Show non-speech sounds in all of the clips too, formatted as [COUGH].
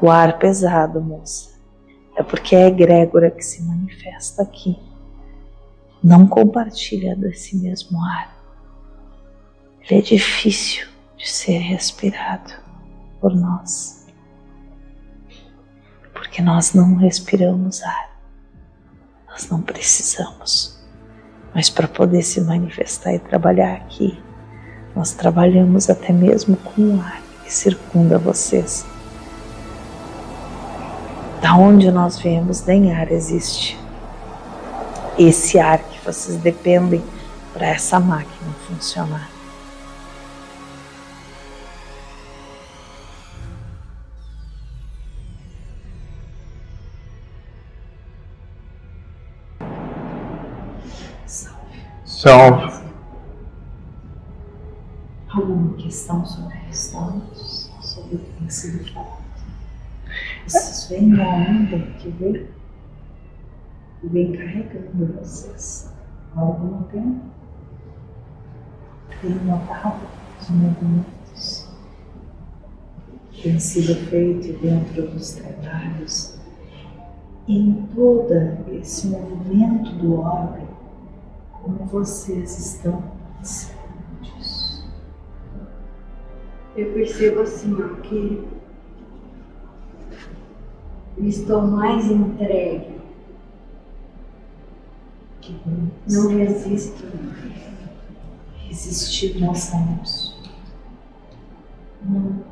o ar pesado, moça. É porque é a egrégora que se manifesta aqui. Não compartilha desse mesmo ar. Ele é difícil de ser respirado por nós. Porque nós não respiramos ar. Nós não precisamos. Mas para poder se manifestar e trabalhar aqui, nós trabalhamos até mesmo com o ar que circunda vocês. Da onde nós viemos, nem ar existe. Esse ar que vocês dependem para essa máquina funcionar. Salve. Alguma questão sobre a restaurantes, sobre o que tem sido feito? Vocês veem a onda que vem, que vem carregando vocês há algum tempo? Tem notado os movimentos que têm sido feitos dentro dos trabalhos, em todo esse movimento do órgão como vocês estão disso. Eu percebo assim, ó, que estou mais entregue. Que bom. Não resisto. Resistir nós somos. Não.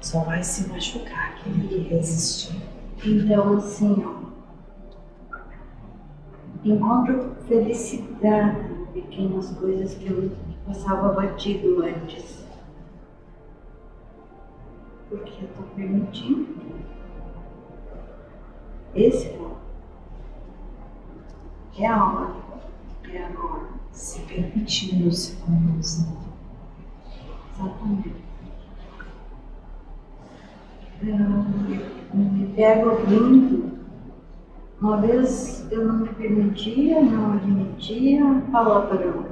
Só vai se machucar aquele que resistir. Então, assim, ó, encontro felicidade em pequenas coisas que eu passava batido antes. Porque eu estou permitindo. Esse é a hora. É agora. Se permitindo se conduzir. Exatamente. Eu me pego ouvindo uma vez eu não me permitia, não admitia falar palavrão.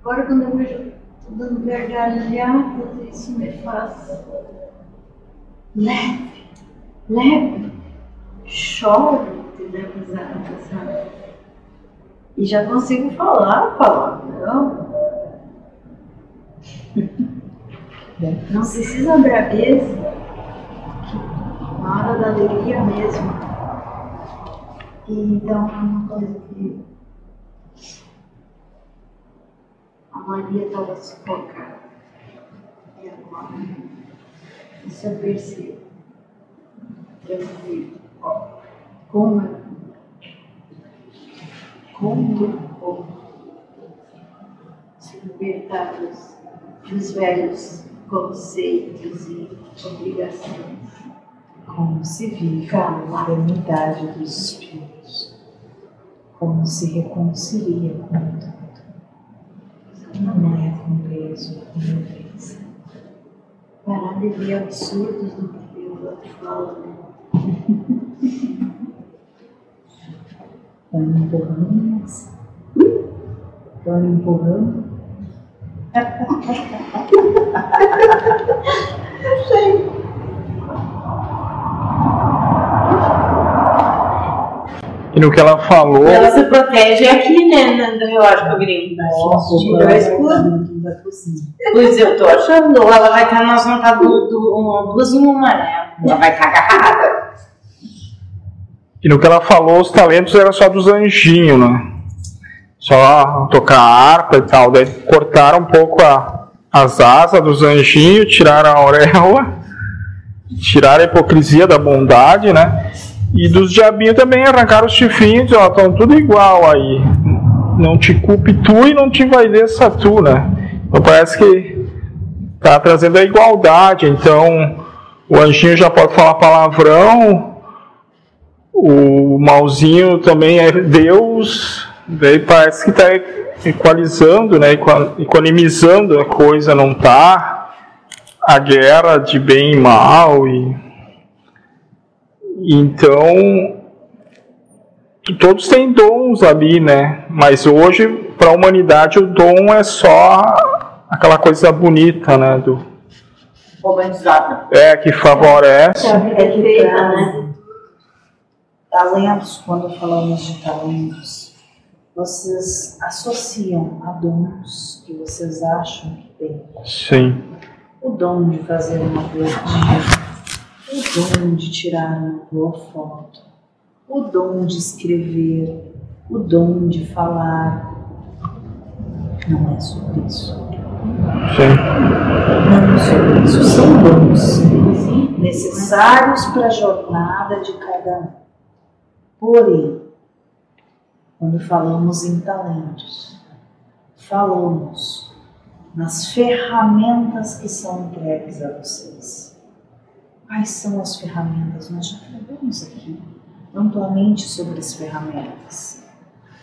Agora quando eu vejo dando gargalhada, isso me faz leve, leve, choro de dar risada, sabe? E já consigo falar palavrão. Não precisa braveza, na hora da alegria mesmo. E então é uma coisa que a Maria estava sufocada. E agora, isso eu percebo. Tranquilo. Como é como se libertar dos, velhos conceitos e obrigações. Como se vive a eternidade dos espíritos como se reconcilia com tudo. É com peso, com leveza. Parar de ver absurdos no que o outro fala, né? Estão empurrando, mas. Estão empurrando. [LAUGHS] Sei. E no que ela falou. Ela se protege aqui, né? Eu acho que eu virei Tirou escudo. Pois eu tô achando. Ela vai estar, nós vamos estar do, do, duas em uma, né? Ela vai estar agarrada. E no que ela falou, os talentos eram só dos anjinhos, né? Só tocar harpa e tal. Daí cortaram um pouco a, as asas dos anjinhos, tiraram a auréola, tiraram a hipocrisia da bondade, né? E dos diabinhos também arrancaram os chifrinhos, ó, estão tudo igual aí. Não te culpe tu e não te vai essa tu, né? Então parece que tá trazendo a igualdade. Então o anjinho já pode falar palavrão, o malzinho também é Deus, daí parece que está equalizando, né? equanimizando a coisa, não tá a guerra de bem e mal e então, todos têm dons ali, né? Mas hoje, para a humanidade, o dom é só aquela coisa bonita, né? Do, Urbanizada. É, que favorece. É que feita, trazem talentos, quando falamos de talentos, vocês associam a dons que vocês acham que têm. Sim. O dom de fazer uma comida, o dom de tirar uma boa foto, o dom de escrever, o dom de falar. Não é sobre isso. Sim. Não é sobre isso. São dons necessários para a jornada de cada um. Porém, quando falamos em talentos, falamos nas ferramentas que são entregues a vocês. Quais são as ferramentas? Nós já falamos aqui amplamente sobre as ferramentas.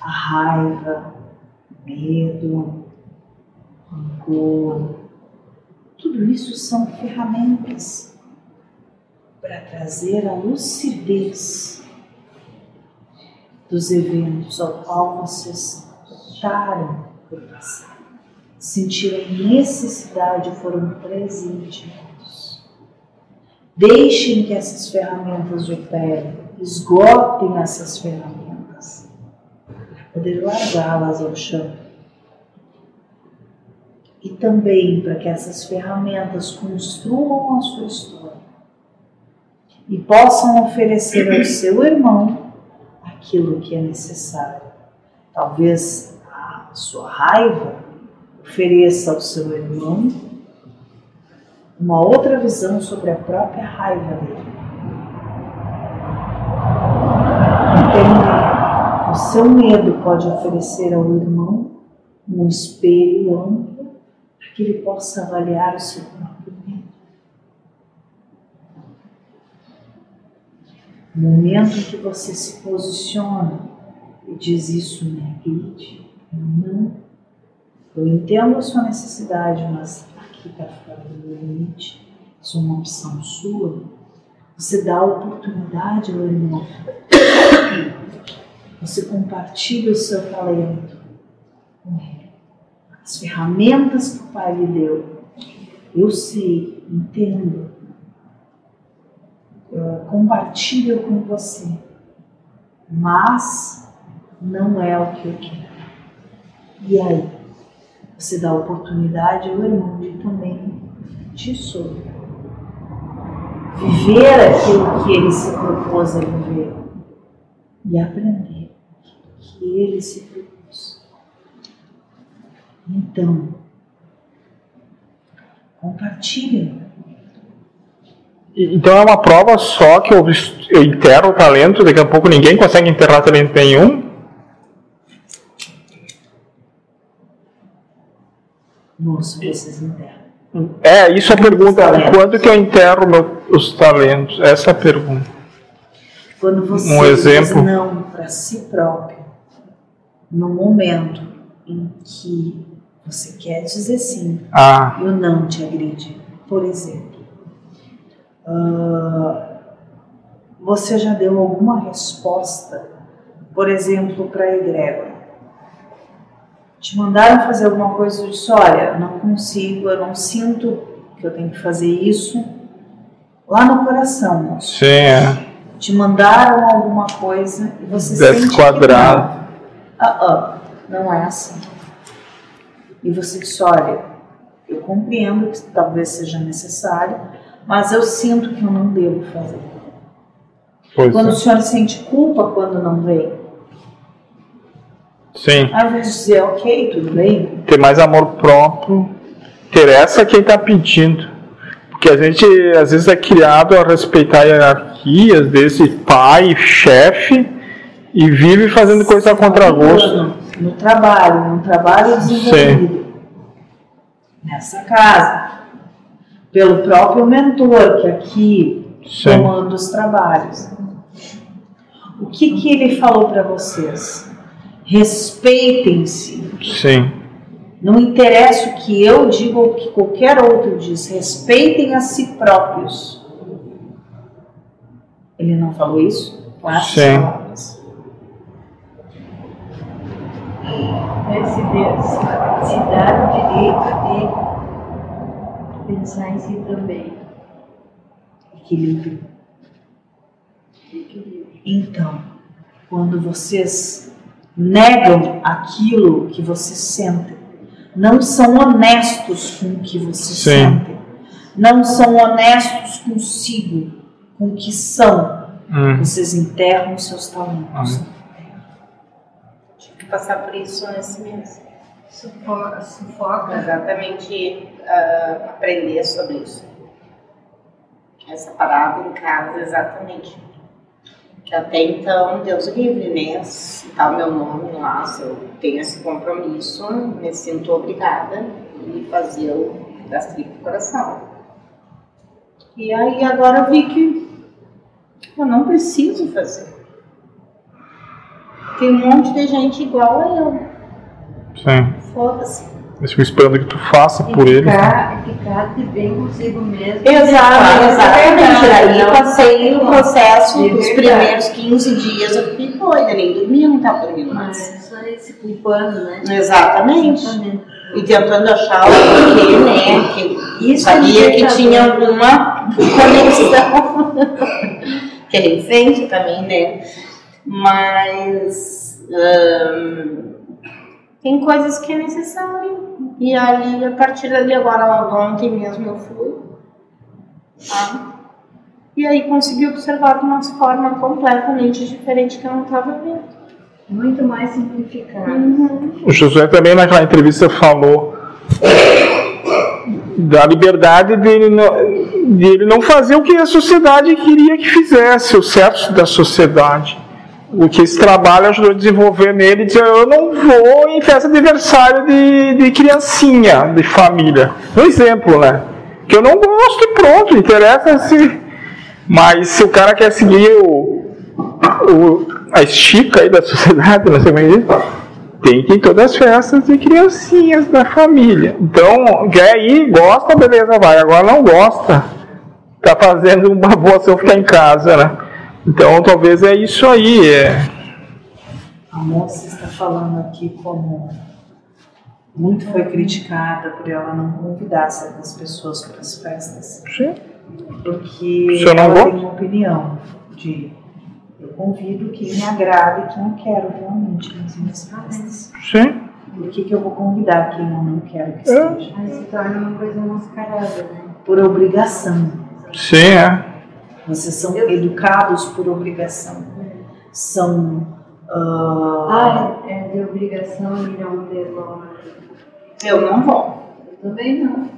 A raiva, o medo, o rancor, tudo isso são ferramentas para trazer a lucidez dos eventos ao qual vocês optaram por passar. Sentiram necessidade foram presentidos. Deixem que essas ferramentas operem, esgotem essas ferramentas, para poder largá-las ao chão. E também para que essas ferramentas construam a sua história e possam oferecer ao seu irmão aquilo que é necessário. Talvez a sua raiva ofereça ao seu irmão uma outra visão sobre a própria raiva dele. Entende? O seu medo pode oferecer ao irmão um espelho amplo para que ele possa avaliar o seu próprio medo. O momento que você se posiciona e diz isso me agride, não. Eu entendo a sua necessidade, mas aqui está fora do limite. Isso é uma opção sua. Você dá a oportunidade ao irmão. Você compartilha o seu talento com ele. As ferramentas que o Pai lhe deu. Eu sei, entendo, uh, compartilho com você, mas não é o que eu quero. E aí, você dá oportunidade ao irmão de também te sobre. Viver aquilo que ele se propôs a viver e aprender aquilo que ele se propôs. Então, compartilhe Então é uma prova só que eu, eu enterro o talento, daqui a pouco ninguém consegue enterrar talento nenhum. Moço, vocês enterram. É, isso é a pergunta. Quando que eu enterro meu, os talentos? Essa é a pergunta. Quando você Um exemplo. diz não para si próprio, no momento em que você quer dizer sim Ah, e o não te agride. Por exemplo, ah, você já deu alguma resposta, por exemplo, para a egrégora? Te mandaram fazer alguma coisa e disse, olha, eu não consigo, eu não sinto que eu tenho que fazer isso lá no coração, moço. sim, é. Te mandaram alguma coisa e você sente que Desquadrado. não. Ah, ah, não é assim. E você disse, olha, eu compreendo que talvez seja necessário, mas eu sinto que eu não devo fazer. Pois Quando o é. senhor sente culpa quando não vem, Sim. ao invés de dizer, ok, tudo bem, Ter mais amor próprio. Interessa quem está pedindo. Porque a gente às vezes é criado a respeitar hierarquias desse pai, chefe, e vive fazendo coisa a contragosto. no trabalho, num trabalho desenvolvido, nessa casa, pelo próprio mentor que aqui Sim. comanda os trabalhos. O que, que ele falou para vocês? Respeitem-se. Sim. Não interessa o que eu digo ou o que qualquer outro diz. Respeitem a si próprios. Ele não falou isso? Com essas Sim. palavras. Esse Deus se dar o direito de pensar em si também. Equilíbrio. Então, quando vocês negam aquilo que vocês sentem, não são honestos com o que vocês Sim. sentem, não são honestos consigo, com o que são, Hum. vocês enterram seus talentos. Tive que passar por isso nesse mês. Sufoca, sufoca. Exatamente ah, aprender sobre isso. Essa parada em casa, exatamente. Que até então, Deus livre, né? Se tá o meu nome lá, se eu tenho esse compromisso, me sinto obrigada e fazer o das tripas do coração. E aí agora eu vi que eu não preciso fazer. Tem um monte de gente igual a eu. Sim. Foda-se. Eles ficam esperando que tu faça E por eles. né? ficar, ficar de bem consigo mesmo. Exato, exatamente. Aí passei o processo, De os verdade. primeiros 15 dias eu fiquei doida, nem dormia, não estava dormindo é mais. só esse culpando, né? Exatamente. Exatamente. E tentando achar o porquê, né? Que Isso sabia é que libertador. tinha alguma conexão. [LAUGHS] que a gente sente também, né? Mas hum, tem coisas que é necessário. E aí, a partir dali, agora ontem mesmo eu fui. Tá? E aí consegui observar de uma forma completamente diferente que eu não estava vendo. Muito mais simplificado. Uhum. O Josué também naquela entrevista falou da liberdade dele não, dele não fazer o que a sociedade queria que fizesse, o certo da sociedade. O que esse trabalho ajudou a desenvolver nele, dizer, eu não vou em festa de aniversário de, de criancinha, de família. Um exemplo, né? Que eu não gosto e pronto, interessa se. Mas se o cara quer seguir o, o, a estica aí da sociedade, [LAUGHS] não sei como é tem que ir em todas as festas de criancinhas da família. Então, quer ir, gosta, beleza, vai. Agora não gosta, tá fazendo uma boa ação ficar em casa, né? Então, talvez é isso aí. É... A moça está falando aqui como muito foi criticada por ela não convidar certas pessoas para as festas, porque Você não ela gosta? tem uma opinião de eu convido quem me agrada e quem eu quero realmente nas minhas festas. Sim. Por que, que eu vou convidar quem eu não quero que É. esteja? Aí se torna uma coisa mascarada, né? Por obrigação. Sim, é. Vocês são educados por obrigação. São. ah, Ah, é de obrigação ir a um velório. Eu não vou. Eu também não.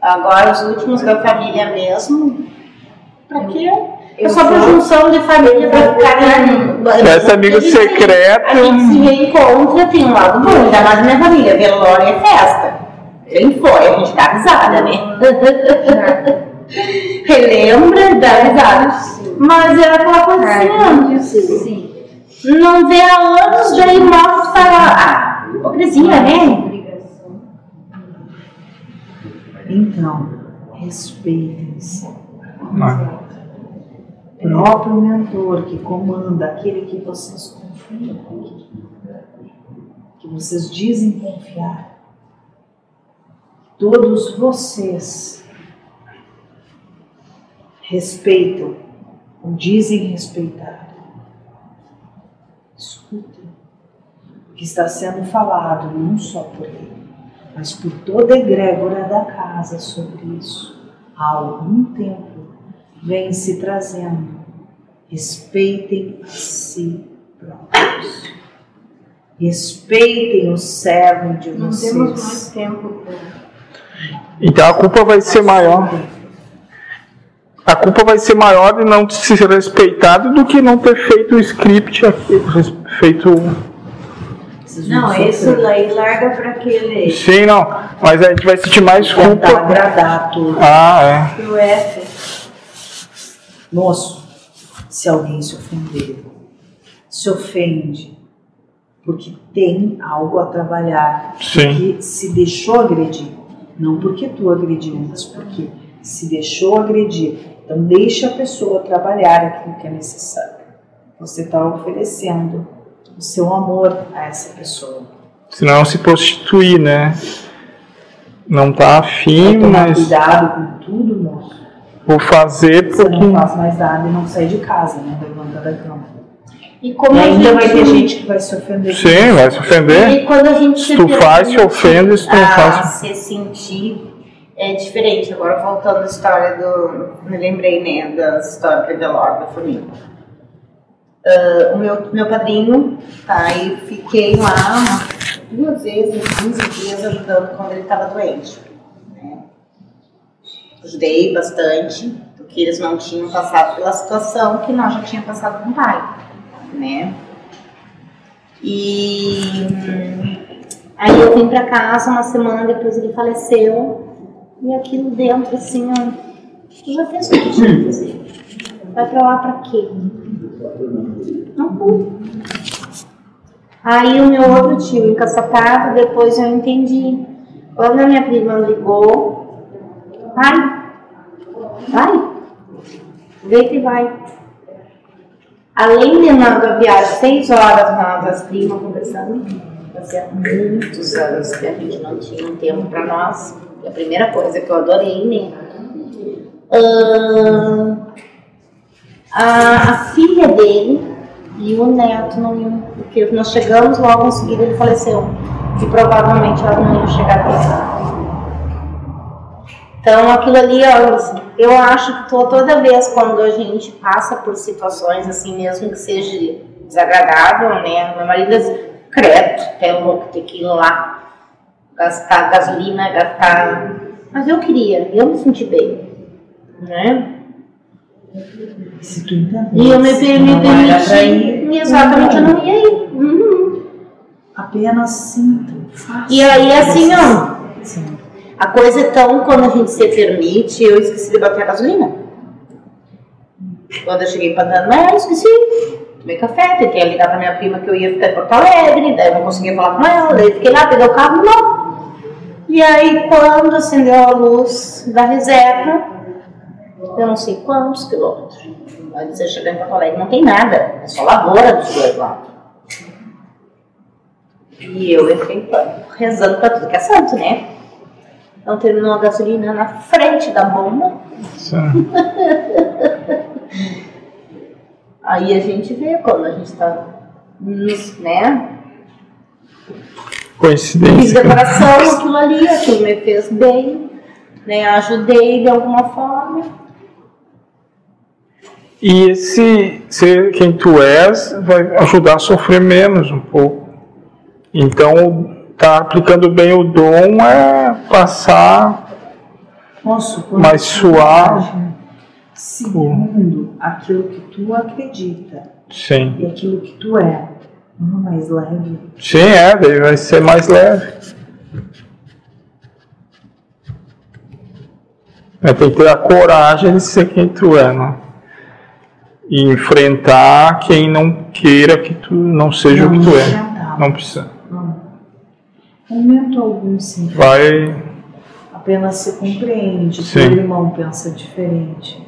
Agora, os últimos da família mesmo, pra quê? É Eu só por vou- junção de família pra ficar. Esse amigo secreto. A gente se reencontra, tem um lado bom, ainda mais na minha família. Velório é festa. Quem foi, a gente dá risada, né? [LAUGHS] Relembra, dá risada. Mas é aquela coisa assim, Sim, sim. ó, não vê há anos, já ir morto para. Ah, hipocrisia, né? Então, respeitem-se. Ah. O próprio mentor que comanda, aquele que vocês confiam, que vocês dizem confiar. Todos vocês respeitam ou dizem respeitar. Escutem o que está sendo falado, não só por ele, mas por toda a egrégora da casa sobre isso. Há algum tempo vem se trazendo. Respeitem a si próprios. Respeitem o servo de Não vocês. temos mais tempo para. Então a culpa vai ser maior. A culpa vai ser maior de não se ser respeitado do que não ter feito o script, aqui, feito. Não, isso daí larga para aquele. Sim, não. Mas a gente vai sentir mais Tentar culpa. agradar a todos. Ah, é. Pro F. Moço, se alguém se ofender, se ofende, porque tem algo a trabalhar, Sim. porque se deixou agredir, não porque tu agrediu, mas porque se deixou agredir. Então deixa a pessoa trabalhar aquilo que é necessário. Você está oferecendo o seu amor a essa pessoa. Senão se prostituir, né? não tá afim, Tomar mas cuidado com tudo, moço. vou fazer Você porque. não faz mais nada e não sai de casa, né? Levanta da cama. E como E ainda vai ter gente- gente que vai se ofender. Sim, vai se ofender. E quando a gente Se tu faz, se ofende, se tu não faz. se sentir é diferente. Agora voltando à história do. Me lembrei, né, da história do velório da família. Ah, o meu, meu padrinho, tá, e fiquei lá duas vezes, uns 15 dias ajudando quando ele estava doente. Né? Ajudei bastante, porque eles não tinham passado pela situação que nós já tínhamos passado com o pai, né? E aí eu vim pra casa uma semana depois ele faleceu e aquilo dentro assim, ó, tu já fez o que fazer. Vai pra lá pra quê? Não fui. Aí o meu outro tio encaçapado, depois eu entendi. Quando a minha prima ligou, vai, vai, vê que vai. Além de nós da viagem, seis horas nós, as primas, conversando. Fazia muitos anos que a gente não tinha um tempo para nós. E a primeira coisa que eu adorei? Ahn, a, a filha dele e o neto não iam, porque nós chegamos logo em seguida ele faleceu. E provavelmente elas não iam chegar até então, aquilo ali, ó, assim, eu acho que to- toda vez quando a gente passa por situações assim, mesmo que seja desagradável, né? Meu marido diz, credo, é louco ter que ir lá gastar gasolina, gastar. Mas eu queria, eu me senti bem, né? Se tu entender. E eu me, me pra ir, permiti, exatamente, eu não ia ir. Uhum. Apenas sinta, faça. E aí, assim, ó, Sim. A coisa é tão quando a gente se permite, eu esqueci de bater a gasolina. Quando eu cheguei para Pantanal, eu esqueci. Tomei café, tentei ligar para minha prima que eu ia ficar em Porto Alegre, daí eu não conseguia falar com ela, daí fiquei lá, peguei o carro, não. E aí, quando acendeu a luz da reserva, eu não sei quantos quilômetros. Aí você chegar em Porto Alegre, não tem nada, é só lavoura dos dois lados. E eu entrei rezando para tudo que é santo, né? Então terminou a gasolina na frente da bomba. [LAUGHS] Aí a gente vê quando a gente tá nos, né? Fiz Coincidência. decoração, aquilo ali, aquilo me fez bem, né? Ajudei de alguma forma. E esse ser quem tu és vai ajudar a sofrer menos um pouco. Então, tá aplicando bem o dom é passar quando mais suave. Segundo aquilo que tu acredita Sim. e aquilo que tu é, não mais leve. Sim, é, daí vai ser mais leve. É, tem que ter a coragem de ser quem tu é, né? E enfrentar quem não queira que tu não seja o que tu é. Não precisa. Não. Momento algum, sim. Vai. Apenas se compreende que Sim. o irmão pensa diferente,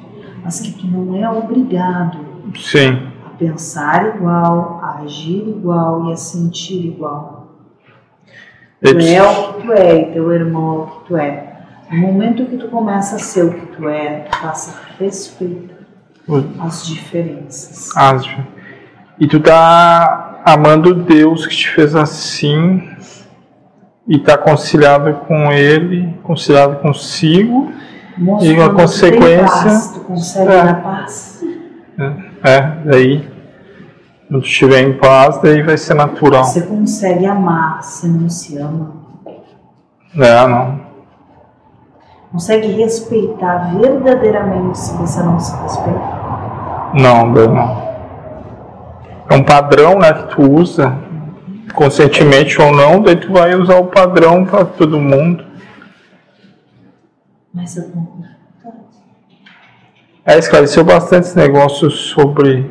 mas que tu não é obrigado Sim. Pensar igual, a agir igual e a sentir igual. Tu é o que tu é e teu irmão é o que tu é. No momento que tu começa a ser o que tu é, tu passa a respeitar as diferenças. As- E tu tá amando Deus que te fez assim e tá conciliado com Ele, conciliado consigo. Moço, E a consequência- paz, tu consegue É. a paz. É, daí, quando estiver em paz, daí vai ser natural. Você consegue amar se não se ama. É, não. Consegue respeitar verdadeiramente se você não se respeita. Não, não. É um padrão, né, que tu usa, conscientemente ou não, daí tu vai usar o padrão para todo mundo. Mas eu não. É, esclareceu bastante esse negócio sobre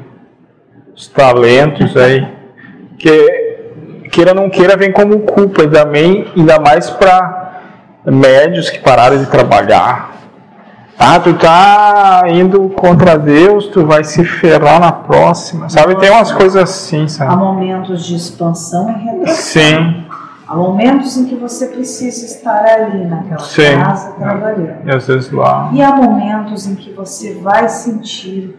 os talentos aí. Que queira ou não queira, vem como culpa, ainda, bem, ainda mais para médios que pararam de trabalhar. Ah, tu tá indo contra Deus, tu vai se ferrar na próxima. Sabe, tem umas coisas assim, Há sabe? momentos de expansão e retração. Sim, Há momentos em que você precisa estar ali naquela Sim. casa trabalhando. E às vezes lá. E há momentos em que você vai sentir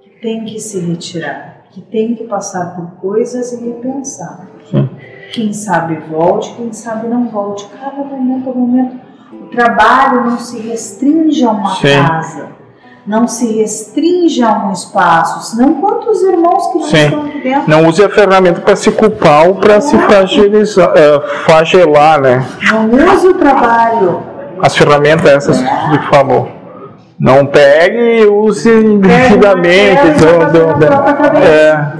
que tem que se retirar, que tem que passar por coisas e repensar. Sim. Quem sabe volte, quem sabe não volte. Cada momento é momento. O trabalho não se restringe a uma Sim. casa, não se restringe a um espaço, senão quantos irmãos que não Sim. estão aqui dentro Não use a ferramenta para se culpar ou para se fragilizar, eh, flagelar, né? não use o trabalho. As ferramentas essas que tu falou. Não pegue e use indevidamente. Então, e então, na própria cabeça. é,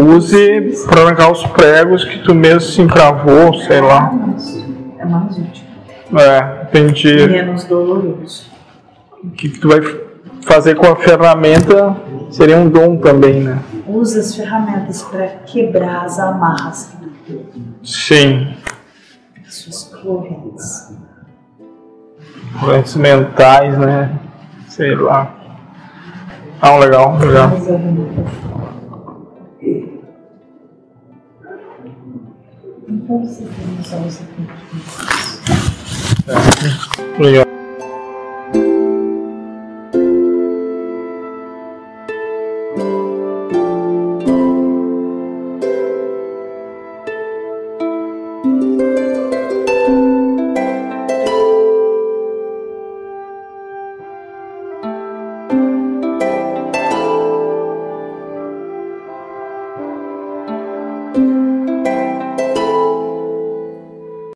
use para arrancar os pregos que tu mesmo se encravou, sei lá. É mais útil, É, entendi. menos doloroso. O que que tu vai fazer com a ferramenta seria um dom também, né? Use as ferramentas para quebrar as amarras Sim. suas correntes. Correntes mentais, né? Sei lá. Ah, legal, legal. Então você tem só você tem que Legal.